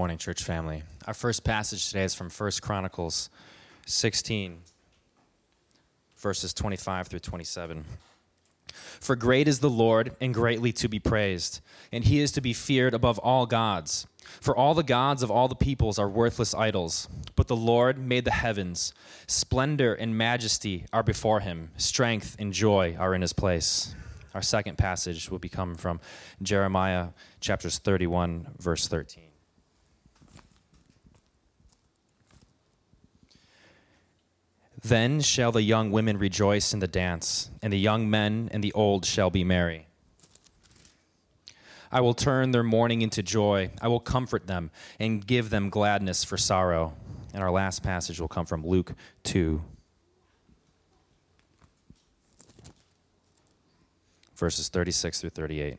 Morning, church family. Our first passage today is from 1 Chronicles 16, verses 25 through 27. For great is the Lord and greatly to be praised, and he is to be feared above all gods. For all the gods of all the peoples are worthless idols, but the Lord made the heavens. Splendor and majesty are before him, strength and joy are in his place. Our second passage will be coming from Jeremiah chapters 31, verse 13. Then shall the young women rejoice in the dance, and the young men and the old shall be merry. I will turn their mourning into joy. I will comfort them and give them gladness for sorrow. And our last passage will come from Luke 2, verses 36 through 38.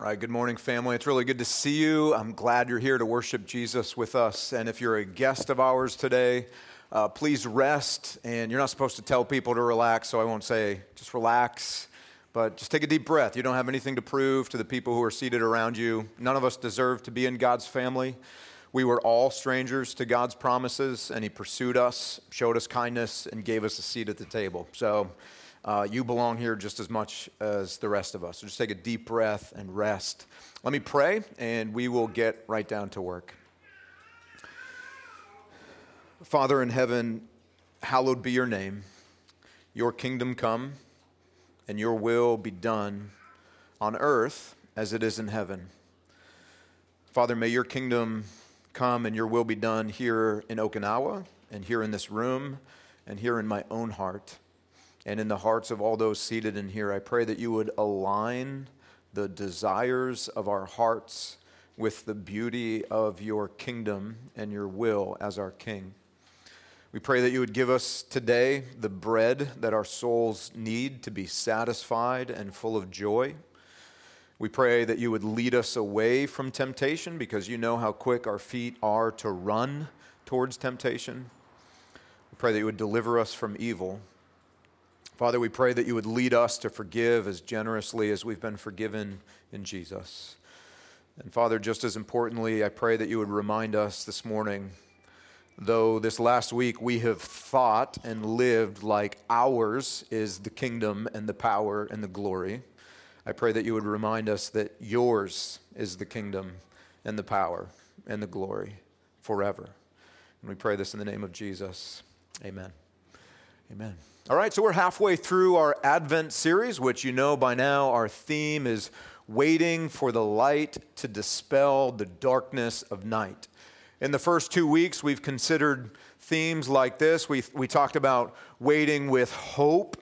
All right, good morning, family. It's really good to see you. I'm glad you're here to worship Jesus with us. And if you're a guest of ours today, uh, please rest. And you're not supposed to tell people to relax, so I won't say just relax. But just take a deep breath. You don't have anything to prove to the people who are seated around you. None of us deserve to be in God's family. We were all strangers to God's promises, and He pursued us, showed us kindness, and gave us a seat at the table. So, uh, you belong here just as much as the rest of us. So just take a deep breath and rest. Let me pray, and we will get right down to work. Father in heaven, hallowed be your name. Your kingdom come, and your will be done on earth as it is in heaven. Father, may your kingdom come and your will be done here in Okinawa, and here in this room, and here in my own heart and in the hearts of all those seated in here. I pray that you would align the desires of our hearts with the beauty of your kingdom and your will as our King. We pray that you would give us today the bread that our souls need to be satisfied and full of joy. We pray that you would lead us away from temptation because you know how quick our feet are to run towards temptation. We pray that you would deliver us from evil. Father, we pray that you would lead us to forgive as generously as we've been forgiven in Jesus. And Father, just as importantly, I pray that you would remind us this morning, though this last week we have thought and lived like ours is the kingdom and the power and the glory, I pray that you would remind us that yours is the kingdom and the power and the glory forever. And we pray this in the name of Jesus. Amen. Amen. All right, so we're halfway through our Advent series, which you know by now our theme is waiting for the light to dispel the darkness of night. In the first two weeks, we've considered themes like this. We, we talked about waiting with hope.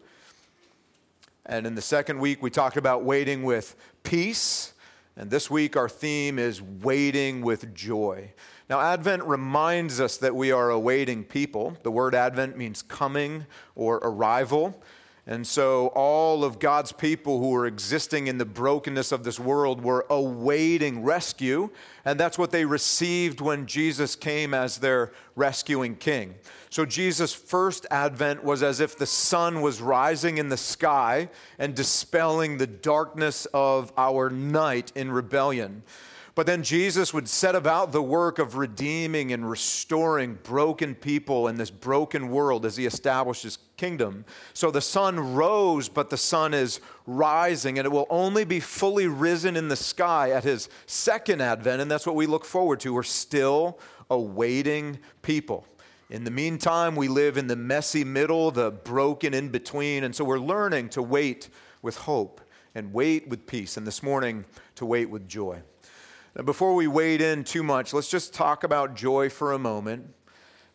And in the second week, we talked about waiting with peace. And this week, our theme is waiting with joy. Now, Advent reminds us that we are awaiting people. The word Advent means coming or arrival. And so, all of God's people who were existing in the brokenness of this world were awaiting rescue. And that's what they received when Jesus came as their rescuing king. So, Jesus' first advent was as if the sun was rising in the sky and dispelling the darkness of our night in rebellion. But then Jesus would set about the work of redeeming and restoring broken people in this broken world as he established his kingdom. So the sun rose, but the sun is rising, and it will only be fully risen in the sky at his second advent, and that's what we look forward to. We're still awaiting people. In the meantime, we live in the messy middle, the broken in between, and so we're learning to wait with hope and wait with peace, and this morning to wait with joy. Before we wade in too much, let's just talk about joy for a moment.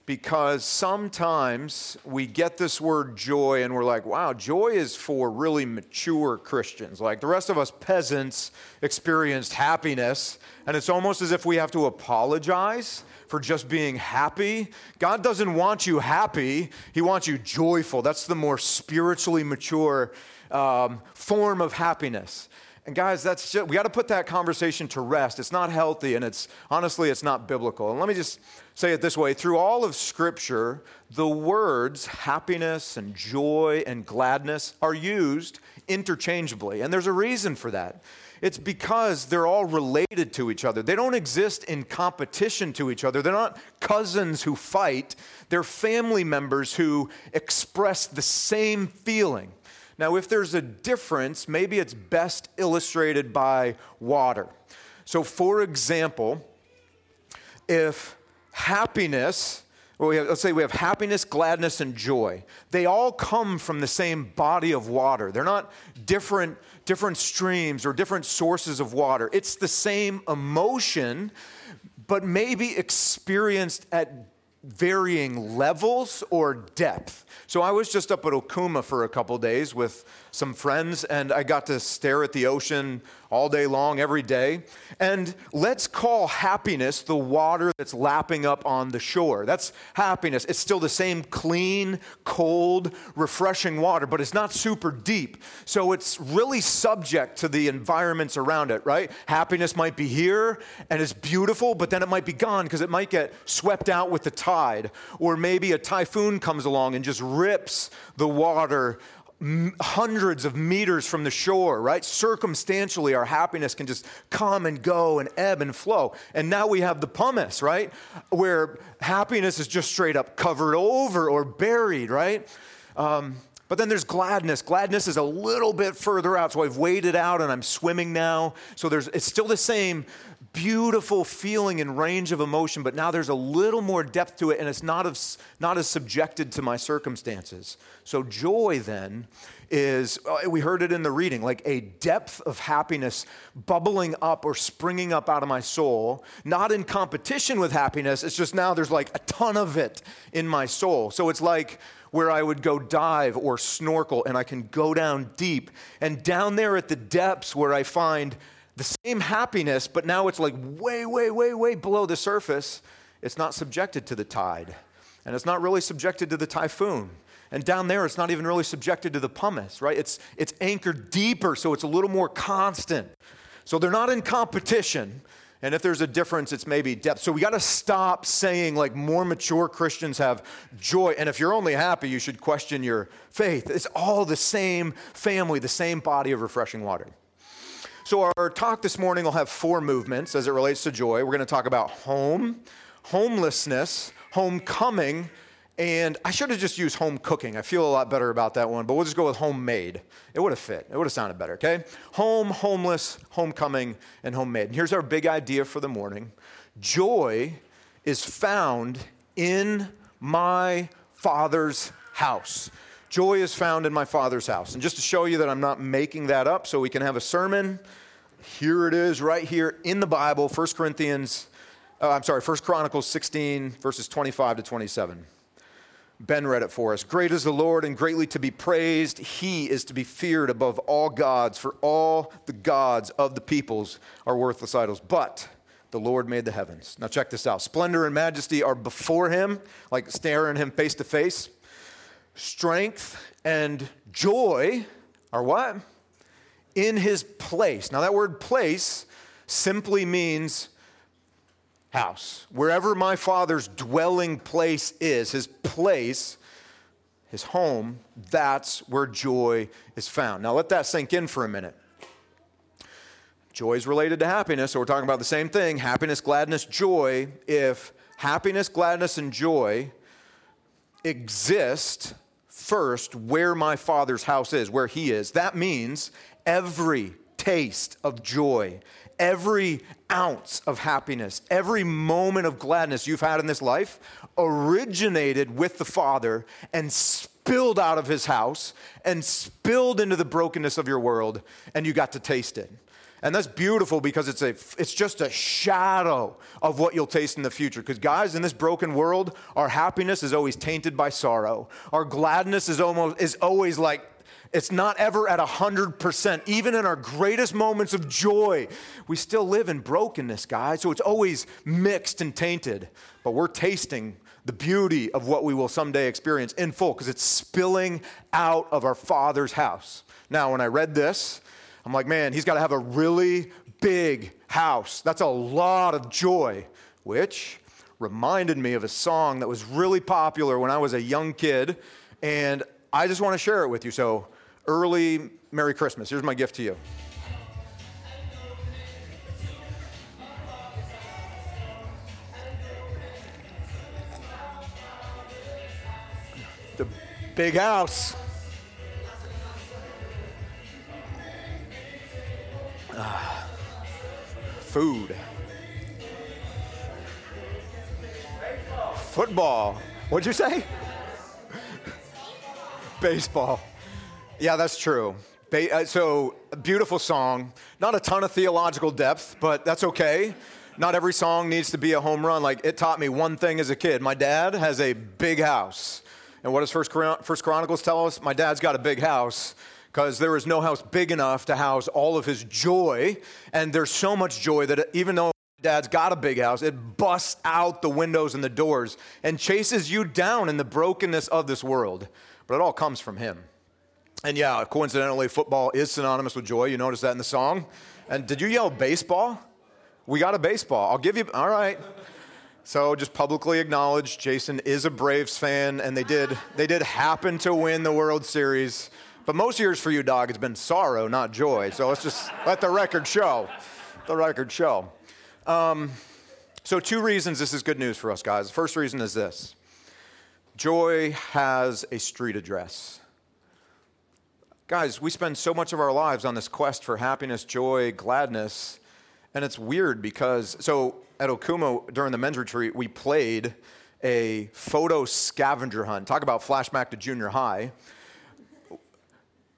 because sometimes we get this word joy and we're like, wow, joy is for really mature Christians. Like the rest of us peasants experienced happiness, and it's almost as if we have to apologize for just being happy. God doesn't want you happy, He wants you joyful. That's the more spiritually mature um, form of happiness. And guys, that's just, we got to put that conversation to rest. It's not healthy, and it's honestly, it's not biblical. And let me just say it this way: through all of Scripture, the words happiness and joy and gladness are used interchangeably, and there's a reason for that. It's because they're all related to each other. They don't exist in competition to each other. They're not cousins who fight, they're family members who express the same feeling. Now, if there's a difference, maybe it's best illustrated by water. So, for example, if happiness, well, have, let's say we have happiness, gladness, and joy. They all come from the same body of water. They're not different, different streams or different sources of water. It's the same emotion, but maybe experienced at varying levels or depth. So I was just up at Okuma for a couple days with some friends, and I got to stare at the ocean all day long, every day. And let's call happiness the water that's lapping up on the shore. That's happiness. It's still the same clean, cold, refreshing water, but it's not super deep. So it's really subject to the environments around it, right? Happiness might be here and it's beautiful, but then it might be gone because it might get swept out with the tide. Or maybe a typhoon comes along and just rips the water hundreds of meters from the shore, right? Circumstantially, our happiness can just come and go and ebb and flow. And now we have the pumice, right? Where happiness is just straight up covered over or buried, right? Um, but then there's gladness. Gladness is a little bit further out. So I've waded out and I'm swimming now. So there's it's still the same beautiful feeling and range of emotion, but now there's a little more depth to it and it's not as, not as subjected to my circumstances. So, joy then is, uh, we heard it in the reading, like a depth of happiness bubbling up or springing up out of my soul, not in competition with happiness. It's just now there's like a ton of it in my soul. So, it's like, where I would go dive or snorkel and I can go down deep. And down there at the depths where I find the same happiness, but now it's like way, way, way, way below the surface. It's not subjected to the tide, and it's not really subjected to the typhoon. And down there, it's not even really subjected to the pumice, right? It's, it's anchored deeper, so it's a little more constant. So they're not in competition. And if there's a difference, it's maybe depth. So we got to stop saying like more mature Christians have joy. And if you're only happy, you should question your faith. It's all the same family, the same body of refreshing water. So, our talk this morning will have four movements as it relates to joy. We're going to talk about home, homelessness, homecoming, and I should have just used home cooking. I feel a lot better about that one, but we'll just go with homemade. It would have fit, it would have sounded better, okay? Home, homeless, homecoming, and homemade. And here's our big idea for the morning joy is found in my Father's house. Joy is found in my Father's house. And just to show you that I'm not making that up so we can have a sermon, here it is right here in the Bible, 1 Corinthians, uh, I'm sorry, 1 Chronicles 16, verses 25 to 27. Ben read it for us. Great is the Lord and greatly to be praised. He is to be feared above all gods, for all the gods of the peoples are worthless idols. But the Lord made the heavens. Now, check this out splendor and majesty are before him, like staring him face to face strength and joy are what? In his place. Now, that word place simply means house. Wherever my father's dwelling place is, his place, his home, that's where joy is found. Now, let that sink in for a minute. Joy is related to happiness, so we're talking about the same thing happiness, gladness, joy. If happiness, gladness, and joy exist first where my Father's house is, where He is. That means every taste of joy, every ounce of happiness, every moment of gladness you've had in this life originated with the Father and spilled out of His house and spilled into the brokenness of your world, and you got to taste it. And that's beautiful because it's, a, it's just a shadow of what you'll taste in the future. Because, guys, in this broken world, our happiness is always tainted by sorrow. Our gladness is, almost, is always like, it's not ever at 100%. Even in our greatest moments of joy, we still live in brokenness, guys. So it's always mixed and tainted. But we're tasting the beauty of what we will someday experience in full because it's spilling out of our Father's house. Now, when I read this, I'm like, man, he's got to have a really big house. That's a lot of joy, which reminded me of a song that was really popular when I was a young kid. And I just want to share it with you. So, early Merry Christmas. Here's my gift to you. The big house. Ah, food. Football. What'd you say? Baseball. Yeah, that's true. Ba- uh, so, beautiful song. Not a ton of theological depth, but that's okay. Not every song needs to be a home run. Like, it taught me one thing as a kid. My dad has a big house. And what does First, First Chronicles tell us? My dad's got a big house because there is no house big enough to house all of his joy. And there's so much joy that even though dad's got a big house, it busts out the windows and the doors and chases you down in the brokenness of this world. But it all comes from him. And yeah, coincidentally, football is synonymous with joy. You notice that in the song. And did you yell baseball? We got a baseball. I'll give you, all right. So just publicly acknowledge Jason is a Braves fan, and they did, they did happen to win the World Series. But most years for you, dog, it's been sorrow, not joy. So let's just let the record show. The record show. Um, so, two reasons this is good news for us, guys. The first reason is this joy has a street address. Guys, we spend so much of our lives on this quest for happiness, joy, gladness, and it's weird because, so at Okuma during the men's retreat, we played a photo scavenger hunt. Talk about flashback to junior high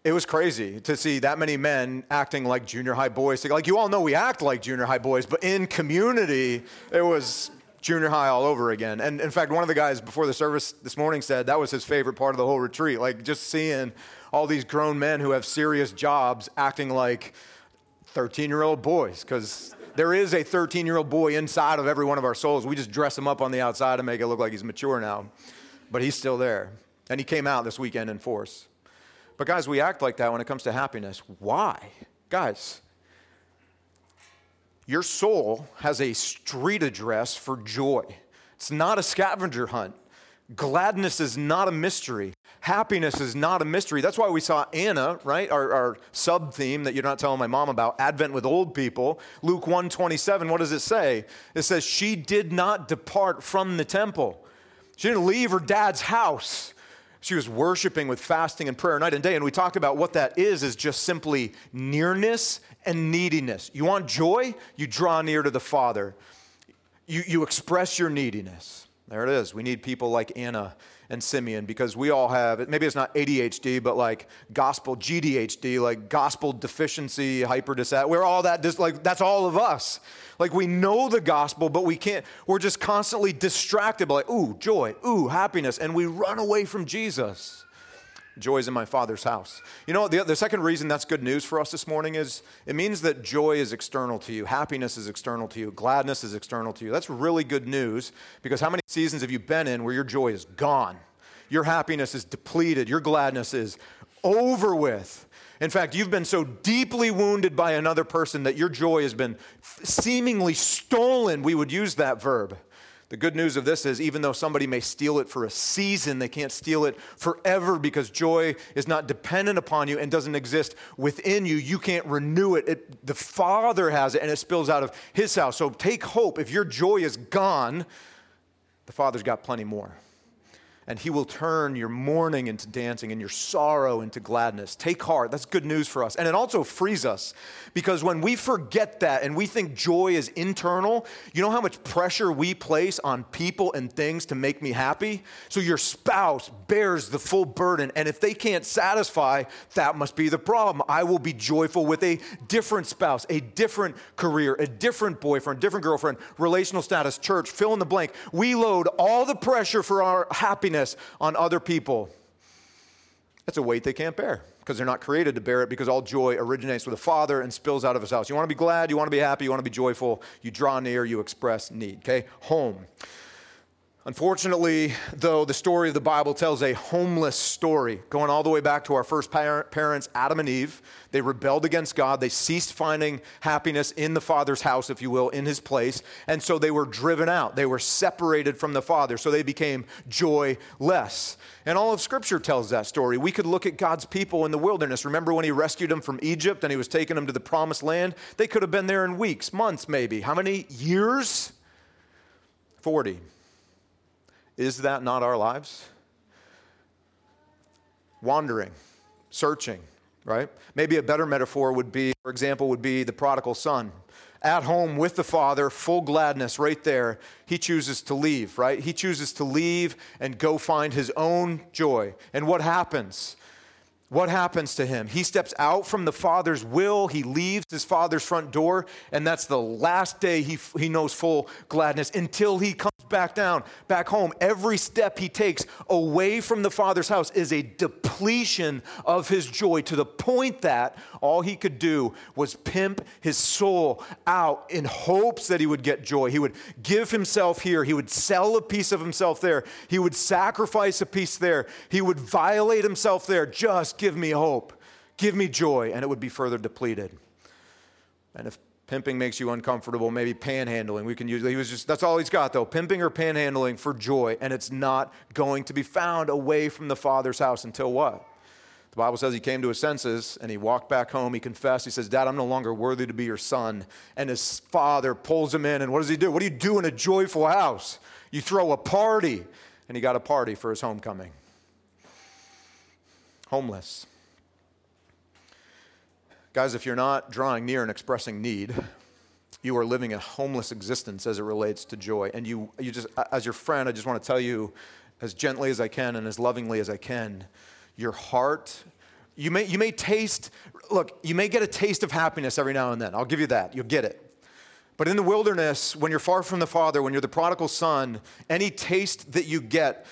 it was crazy to see that many men acting like junior high boys. Like you all know, we act like junior high boys, but in community, it was junior high all over again. And in fact, one of the guys before the service this morning said that was his favorite part of the whole retreat. Like just seeing all these grown men who have serious jobs acting like 13 year old boys, because there is a 13 year old boy inside of every one of our souls. We just dress him up on the outside and make it look like he's mature now, but he's still there. And he came out this weekend in force. But, guys, we act like that when it comes to happiness. Why? Guys, your soul has a street address for joy. It's not a scavenger hunt. Gladness is not a mystery. Happiness is not a mystery. That's why we saw Anna, right? Our, our sub theme that you're not telling my mom about, Advent with old people. Luke 127, what does it say? It says, She did not depart from the temple. She didn't leave her dad's house. She was worshiping with fasting and prayer night and day. And we talked about what that is, is just simply nearness and neediness. You want joy? You draw near to the Father. You, you express your neediness. There it is. We need people like Anna and Simeon because we all have, maybe it's not ADHD, but like gospel GDHD, like gospel deficiency, hyper We're all that, like, that's all of us. Like we know the gospel, but we can't, we're just constantly distracted by like, ooh, joy, ooh, happiness, and we run away from Jesus. Joy is in my father's house. You know, the, the second reason that's good news for us this morning is it means that joy is external to you, happiness is external to you, gladness is external to you. That's really good news because how many seasons have you been in where your joy is gone? Your happiness is depleted, your gladness is over with. In fact, you've been so deeply wounded by another person that your joy has been seemingly stolen. We would use that verb. The good news of this is, even though somebody may steal it for a season, they can't steal it forever because joy is not dependent upon you and doesn't exist within you. You can't renew it. it. The Father has it and it spills out of His house. So take hope. If your joy is gone, the Father's got plenty more. And he will turn your mourning into dancing and your sorrow into gladness. Take heart. That's good news for us. And it also frees us because when we forget that and we think joy is internal, you know how much pressure we place on people and things to make me happy? So your spouse bears the full burden. And if they can't satisfy, that must be the problem. I will be joyful with a different spouse, a different career, a different boyfriend, different girlfriend, relational status, church, fill in the blank. We load all the pressure for our happiness happiness on other people. That's a weight they can't bear because they're not created to bear it because all joy originates with the Father and spills out of his house. You want to be glad, you want to be happy, you want to be joyful, you draw near, you express need, okay? Home. Unfortunately, though, the story of the Bible tells a homeless story, going all the way back to our first parents, Adam and Eve. They rebelled against God. They ceased finding happiness in the Father's house, if you will, in his place. And so they were driven out. They were separated from the Father. So they became joyless. And all of Scripture tells that story. We could look at God's people in the wilderness. Remember when he rescued them from Egypt and he was taking them to the promised land? They could have been there in weeks, months, maybe. How many years? 40. Is that not our lives? Wandering, searching, right? Maybe a better metaphor would be, for example, would be the prodigal son. At home with the father, full gladness right there. He chooses to leave, right? He chooses to leave and go find his own joy. And what happens? what happens to him? He steps out from the Father's will. He leaves his Father's front door, and that's the last day he, he knows full gladness until he comes back down, back home. Every step he takes away from the Father's house is a depletion of his joy to the point that all he could do was pimp his soul out in hopes that he would get joy. He would give himself here, he would sell a piece of himself there, he would sacrifice a piece there, he would violate himself there. Just give me hope, give me joy, and it would be further depleted. And if Pimping makes you uncomfortable, maybe panhandling. We can use he was just that's all he's got though. Pimping or panhandling for joy, and it's not going to be found away from the Father's house until what? The Bible says he came to his senses and he walked back home. He confessed. He says, Dad, I'm no longer worthy to be your son. And his father pulls him in. And what does he do? What do you do in a joyful house? You throw a party. And he got a party for his homecoming. Homeless. Guys, if you're not drawing near and expressing need, you are living a homeless existence as it relates to joy. And you, you just, as your friend, I just want to tell you as gently as I can and as lovingly as I can, your heart, you may, you may taste, look, you may get a taste of happiness every now and then. I'll give you that. You'll get it. But in the wilderness, when you're far from the Father, when you're the prodigal son, any taste that you get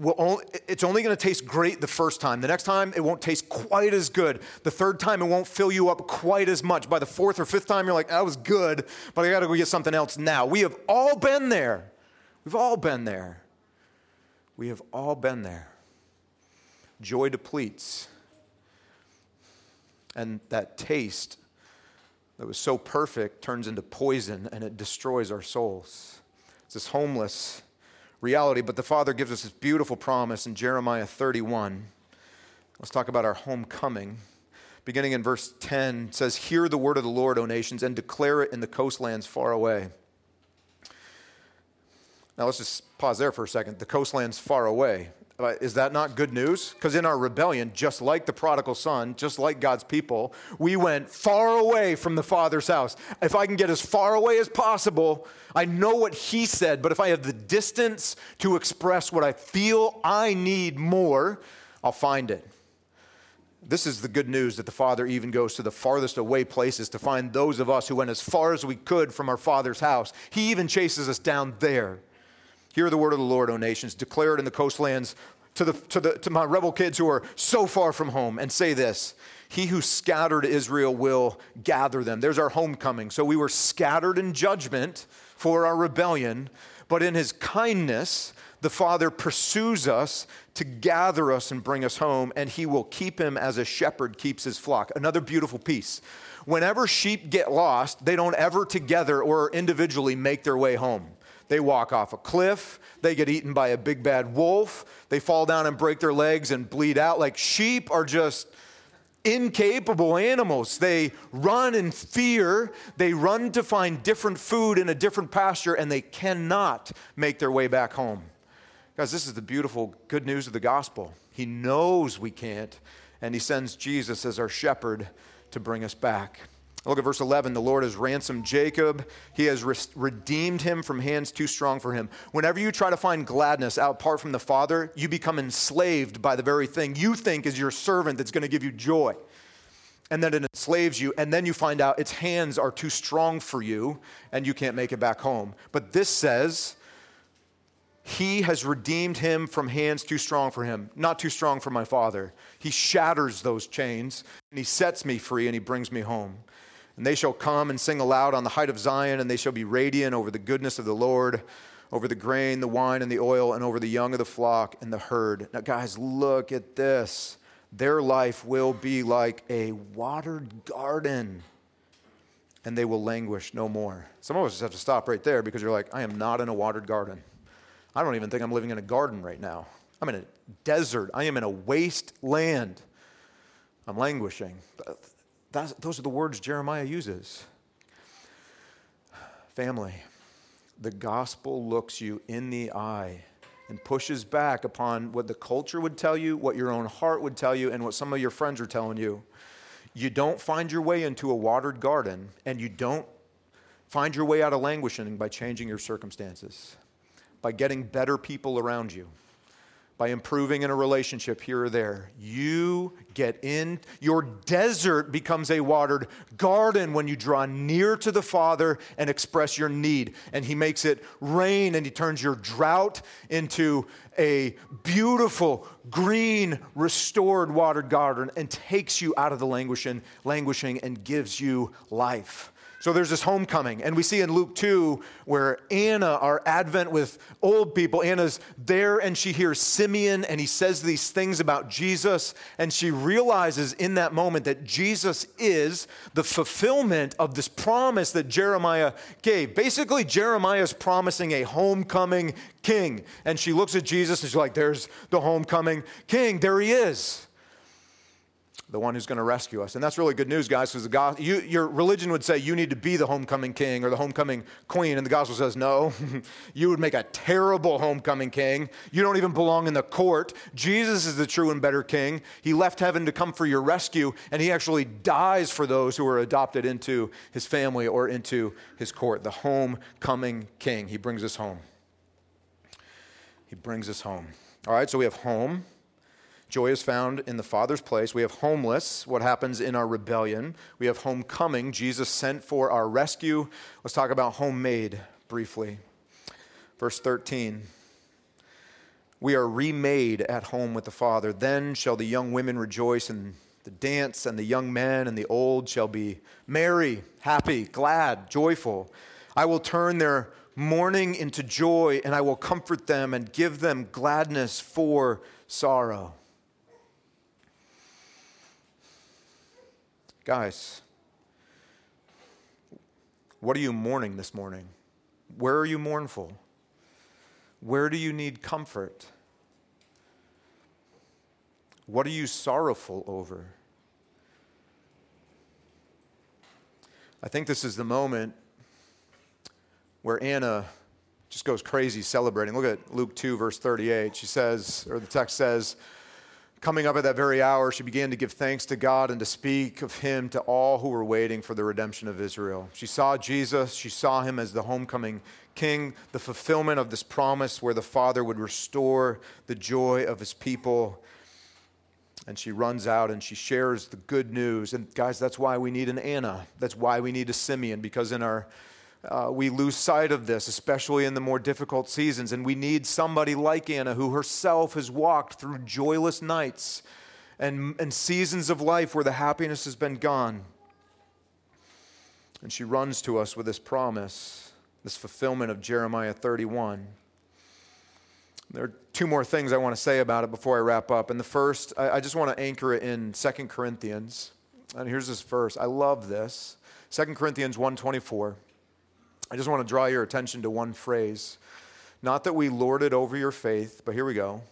will only, it's only going to taste great the first time. The next time, it won't taste quite as good. The third time, it won't fill you up quite as much. By the fourth or fifth time, you're like, that was good, but I got to go get something else now. We have all been there. We've all been there. We have all been there. Joy depletes. And that taste that was so perfect turns into poison and it destroys our souls. It's this homeless reality. But the Father gives us this beautiful promise in Jeremiah 31. Let's talk about our homecoming. Beginning in verse 10 says, Hear the word of the Lord, O nations, and declare it in the coastlands far away. Now let's just pause there for a second. The coastlands far away. Is that not good news? Because in our rebellion, just like the prodigal son, just like God's people, we went far away from the Father's house. If I can get as far away as possible, I know what He said, but if I have the distance to express what I feel I need more, I'll find it. This is the good news that the Father even goes to the farthest away places to find those of us who went as far as we could from our Father's house. He even chases us down there. Hear the word of the Lord, O nations. Declare it in the coastlands to, the, to, the, to my rebel kids who are so far from home and say this He who scattered Israel will gather them. There's our homecoming. So we were scattered in judgment for our rebellion, but in his kindness, the Father pursues us to gather us and bring us home, and he will keep him as a shepherd keeps his flock. Another beautiful piece. Whenever sheep get lost, they don't ever together or individually make their way home. They walk off a cliff. They get eaten by a big bad wolf. They fall down and break their legs and bleed out. Like sheep are just incapable animals. They run in fear. They run to find different food in a different pasture, and they cannot make their way back home. Guys, this is the beautiful good news of the gospel. He knows we can't, and He sends Jesus as our shepherd to bring us back. Look at verse 11. The Lord has ransomed Jacob. He has re- redeemed him from hands too strong for him. Whenever you try to find gladness out apart from the Father, you become enslaved by the very thing you think is your servant that's going to give you joy. And then it enslaves you, and then you find out its hands are too strong for you, and you can't make it back home. But this says, he has redeemed him from hands too strong for him, not too strong for my father. He shatters those chains, and he sets me free, and he brings me home. And they shall come and sing aloud on the height of Zion, and they shall be radiant over the goodness of the Lord, over the grain, the wine, and the oil, and over the young of the flock and the herd. Now, guys, look at this. Their life will be like a watered garden, and they will languish no more. Some of us just have to stop right there because you're like, I am not in a watered garden. I don't even think I'm living in a garden right now. I'm in a desert. I am in a wasteland. I'm languishing. That's, those are the words Jeremiah uses. Family, the gospel looks you in the eye and pushes back upon what the culture would tell you, what your own heart would tell you, and what some of your friends are telling you. You don't find your way into a watered garden, and you don't find your way out of languishing by changing your circumstances by getting better people around you, by improving in a relationship here or there. You get in, your desert becomes a watered garden when you draw near to the Father and express your need. And He makes it rain and He turns your drought into a beautiful, green, restored watered garden and takes you out of the languishing, languishing and gives you life. So there's this homecoming. And we see in Luke 2 where Anna, our advent with old people, Anna's there and she hears Simeon and he says these things about Jesus. And she realizes in that moment that Jesus is the fulfillment of this promise that Jeremiah gave. Basically, Jeremiah is promising a homecoming king. And she looks at Jesus and she's like, There's the homecoming king. There he is the one who's going to rescue us. And that's really good news, guys, because God, you, your religion would say you need to be the homecoming king or the homecoming queen, and the gospel says, no, you would make a terrible homecoming king. You don't even belong in the court. Jesus is the true and better king. He left heaven to come for your rescue, and he actually dies for those who are adopted into his family or into his court. The homecoming king. He brings us home. He brings us home. All right, so we have home. Joy is found in the Father's place. We have homeless, what happens in our rebellion. We have homecoming, Jesus sent for our rescue. Let's talk about homemade briefly. Verse 13. We are remade at home with the Father. Then shall the young women rejoice and the dance, and the young men and the old shall be merry, happy, glad, joyful. I will turn their mourning into joy, and I will comfort them and give them gladness for sorrow. Guys, what are you mourning this morning? Where are you mournful? Where do you need comfort? What are you sorrowful over? I think this is the moment where Anna just goes crazy celebrating. Look at Luke 2, verse 38. She says, or the text says, Coming up at that very hour, she began to give thanks to God and to speak of him to all who were waiting for the redemption of Israel. She saw Jesus, she saw him as the homecoming king, the fulfillment of this promise where the Father would restore the joy of his people. And she runs out and she shares the good news. And guys, that's why we need an Anna. That's why we need a Simeon, because in our uh, we lose sight of this, especially in the more difficult seasons. And we need somebody like Anna who herself has walked through joyless nights and, and seasons of life where the happiness has been gone. And she runs to us with this promise, this fulfillment of Jeremiah 31. There are two more things I want to say about it before I wrap up. And the first, I, I just want to anchor it in 2 Corinthians. And here's this verse. I love this. 2 Corinthians 124. I just want to draw your attention to one phrase. Not that we lord it over your faith, but here we go.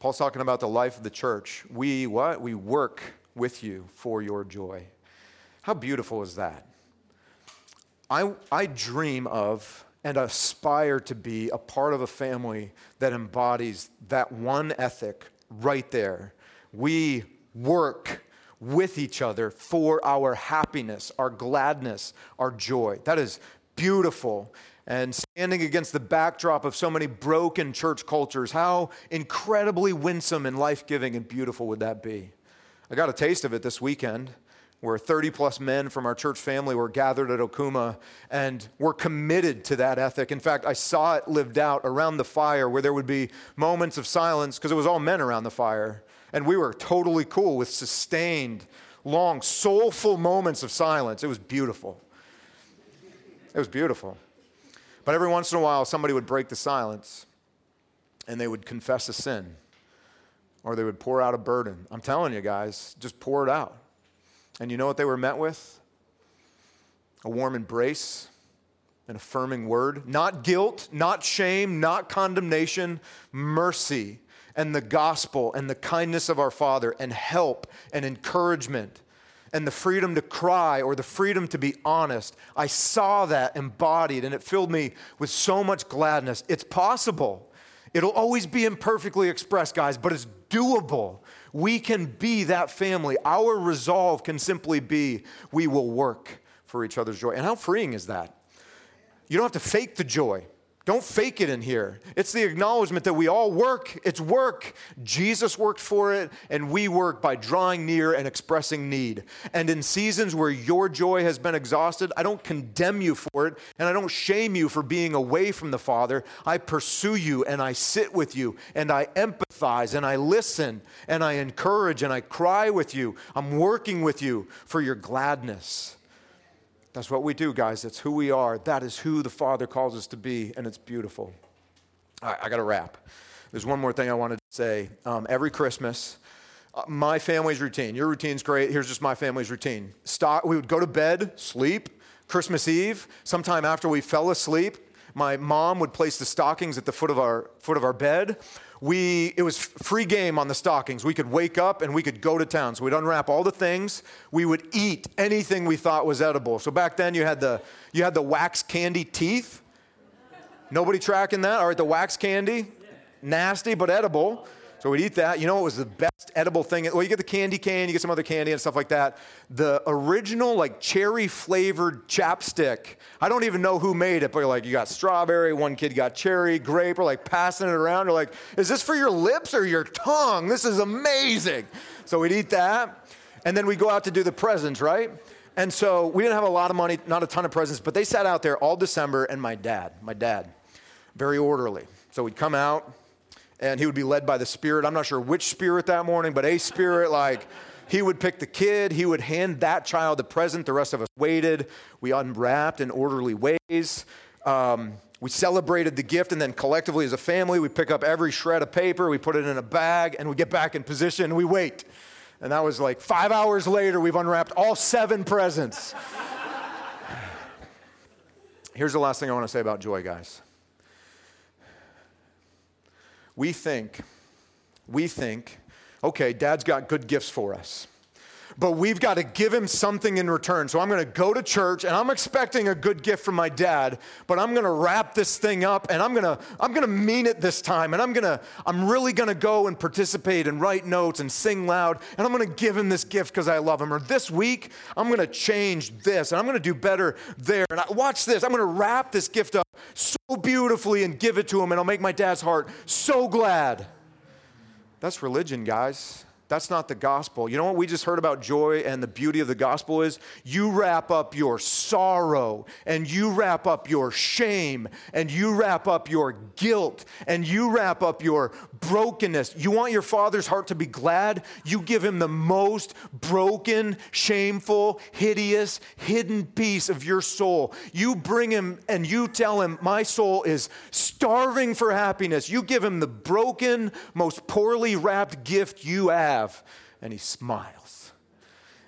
Paul's talking about the life of the church. We what? We work with you for your joy. How beautiful is that? I, I dream of and aspire to be a part of a family that embodies that one ethic right there. We work with each other for our happiness, our gladness, our joy. That is beautiful. And standing against the backdrop of so many broken church cultures, how incredibly winsome and life giving and beautiful would that be? I got a taste of it this weekend where 30 plus men from our church family were gathered at Okuma and were committed to that ethic. In fact, I saw it lived out around the fire where there would be moments of silence because it was all men around the fire. And we were totally cool with sustained, long, soulful moments of silence. It was beautiful. It was beautiful. But every once in a while, somebody would break the silence and they would confess a sin or they would pour out a burden. I'm telling you guys, just pour it out. And you know what they were met with? A warm embrace, an affirming word. Not guilt, not shame, not condemnation, mercy and the gospel and the kindness of our Father and help and encouragement and the freedom to cry or the freedom to be honest. I saw that embodied and it filled me with so much gladness. It's possible. It'll always be imperfectly expressed, guys, but it's doable. We can be that family. Our resolve can simply be we will work for each other's joy. And how freeing is that? You don't have to fake the joy. Don't fake it in here. It's the acknowledgement that we all work. It's work. Jesus worked for it, and we work by drawing near and expressing need. And in seasons where your joy has been exhausted, I don't condemn you for it, and I don't shame you for being away from the Father. I pursue you, and I sit with you, and I empathize, and I listen, and I encourage, and I cry with you. I'm working with you for your gladness. That's what we do, guys. That's who we are. That is who the Father calls us to be, and it's beautiful. All right, I got to wrap. There's one more thing I wanted to say. Um, every Christmas, uh, my family's routine, your routine's great. Here's just my family's routine. Stop, we would go to bed, sleep, Christmas Eve, sometime after we fell asleep, my mom would place the stockings at the foot of our, foot of our bed we it was free game on the stockings. We could wake up and we could go to town. So we'd unwrap all the things. We would eat anything we thought was edible. So back then you had the you had the wax candy teeth. Nobody tracking that? All right, the wax candy, nasty but edible. So we'd eat that. You know what was the best edible thing? Well, you get the candy cane, you get some other candy and stuff like that. The original, like cherry flavored chapstick. I don't even know who made it, but like you got strawberry, one kid got cherry, grape, or like passing it around. You're like, is this for your lips or your tongue? This is amazing. So we'd eat that. And then we'd go out to do the presents, right? And so we didn't have a lot of money, not a ton of presents, but they sat out there all December, and my dad, my dad, very orderly. So we'd come out, and he would be led by the Spirit. I'm not sure which spirit that morning, but a spirit like he would pick the kid, he would hand that child the present. The rest of us waited. We unwrapped in orderly ways. Um, we celebrated the gift, and then collectively as a family, we pick up every shred of paper, we put it in a bag, and we get back in position and we wait. And that was like five hours later, we've unwrapped all seven presents. Here's the last thing I want to say about joy, guys we think, we think, okay, dad's got good gifts for us but we've got to give him something in return. So I'm going to go to church and I'm expecting a good gift from my dad, but I'm going to wrap this thing up and I'm going to I'm going to mean it this time and I'm going to I'm really going to go and participate and write notes and sing loud and I'm going to give him this gift cuz I love him. Or this week, I'm going to change this and I'm going to do better there. And I, watch this. I'm going to wrap this gift up so beautifully and give it to him and I'll make my dad's heart so glad. That's religion, guys. That's not the gospel. You know what we just heard about joy and the beauty of the gospel is? You wrap up your sorrow and you wrap up your shame and you wrap up your guilt and you wrap up your brokenness. You want your father's heart to be glad? You give him the most broken, shameful, hideous, hidden piece of your soul. You bring him and you tell him, My soul is starving for happiness. You give him the broken, most poorly wrapped gift you have have. And he smiles.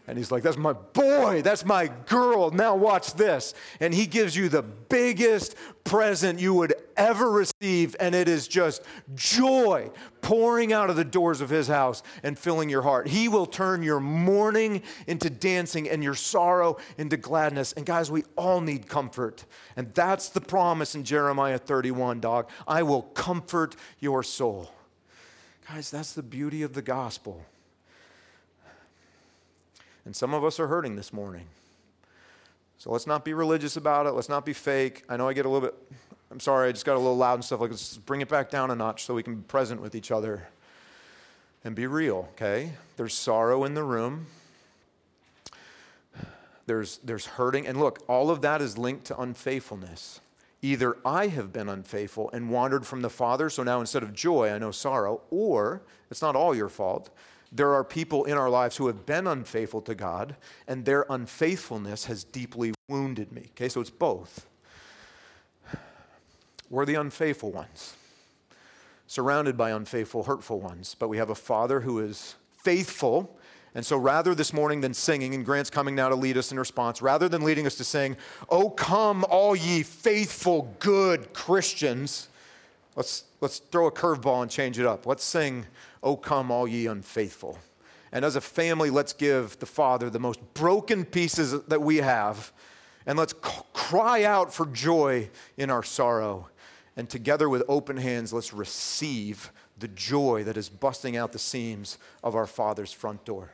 And he's like, That's my boy. That's my girl. Now watch this. And he gives you the biggest present you would ever receive. And it is just joy pouring out of the doors of his house and filling your heart. He will turn your mourning into dancing and your sorrow into gladness. And guys, we all need comfort. And that's the promise in Jeremiah 31, dog. I will comfort your soul. Guys, that's the beauty of the gospel. And some of us are hurting this morning. So let's not be religious about it. Let's not be fake. I know I get a little bit, I'm sorry, I just got a little loud and stuff. Let's bring it back down a notch so we can be present with each other and be real, okay? There's sorrow in the room. There's, there's hurting. And look, all of that is linked to unfaithfulness. Either I have been unfaithful and wandered from the Father, so now instead of joy, I know sorrow, or it's not all your fault there are people in our lives who have been unfaithful to God, and their unfaithfulness has deeply wounded me. Okay, so it's both. We're the unfaithful ones, surrounded by unfaithful, hurtful ones, but we have a Father who is faithful. And so rather this morning than singing, and Grant's coming now to lead us in response, rather than leading us to sing, Oh, come, all ye faithful, good Christians, let's, let's throw a curveball and change it up. Let's sing, Oh, come, all ye unfaithful. And as a family, let's give the Father the most broken pieces that we have, and let's c- cry out for joy in our sorrow. And together with open hands, let's receive the joy that is busting out the seams of our Father's front door.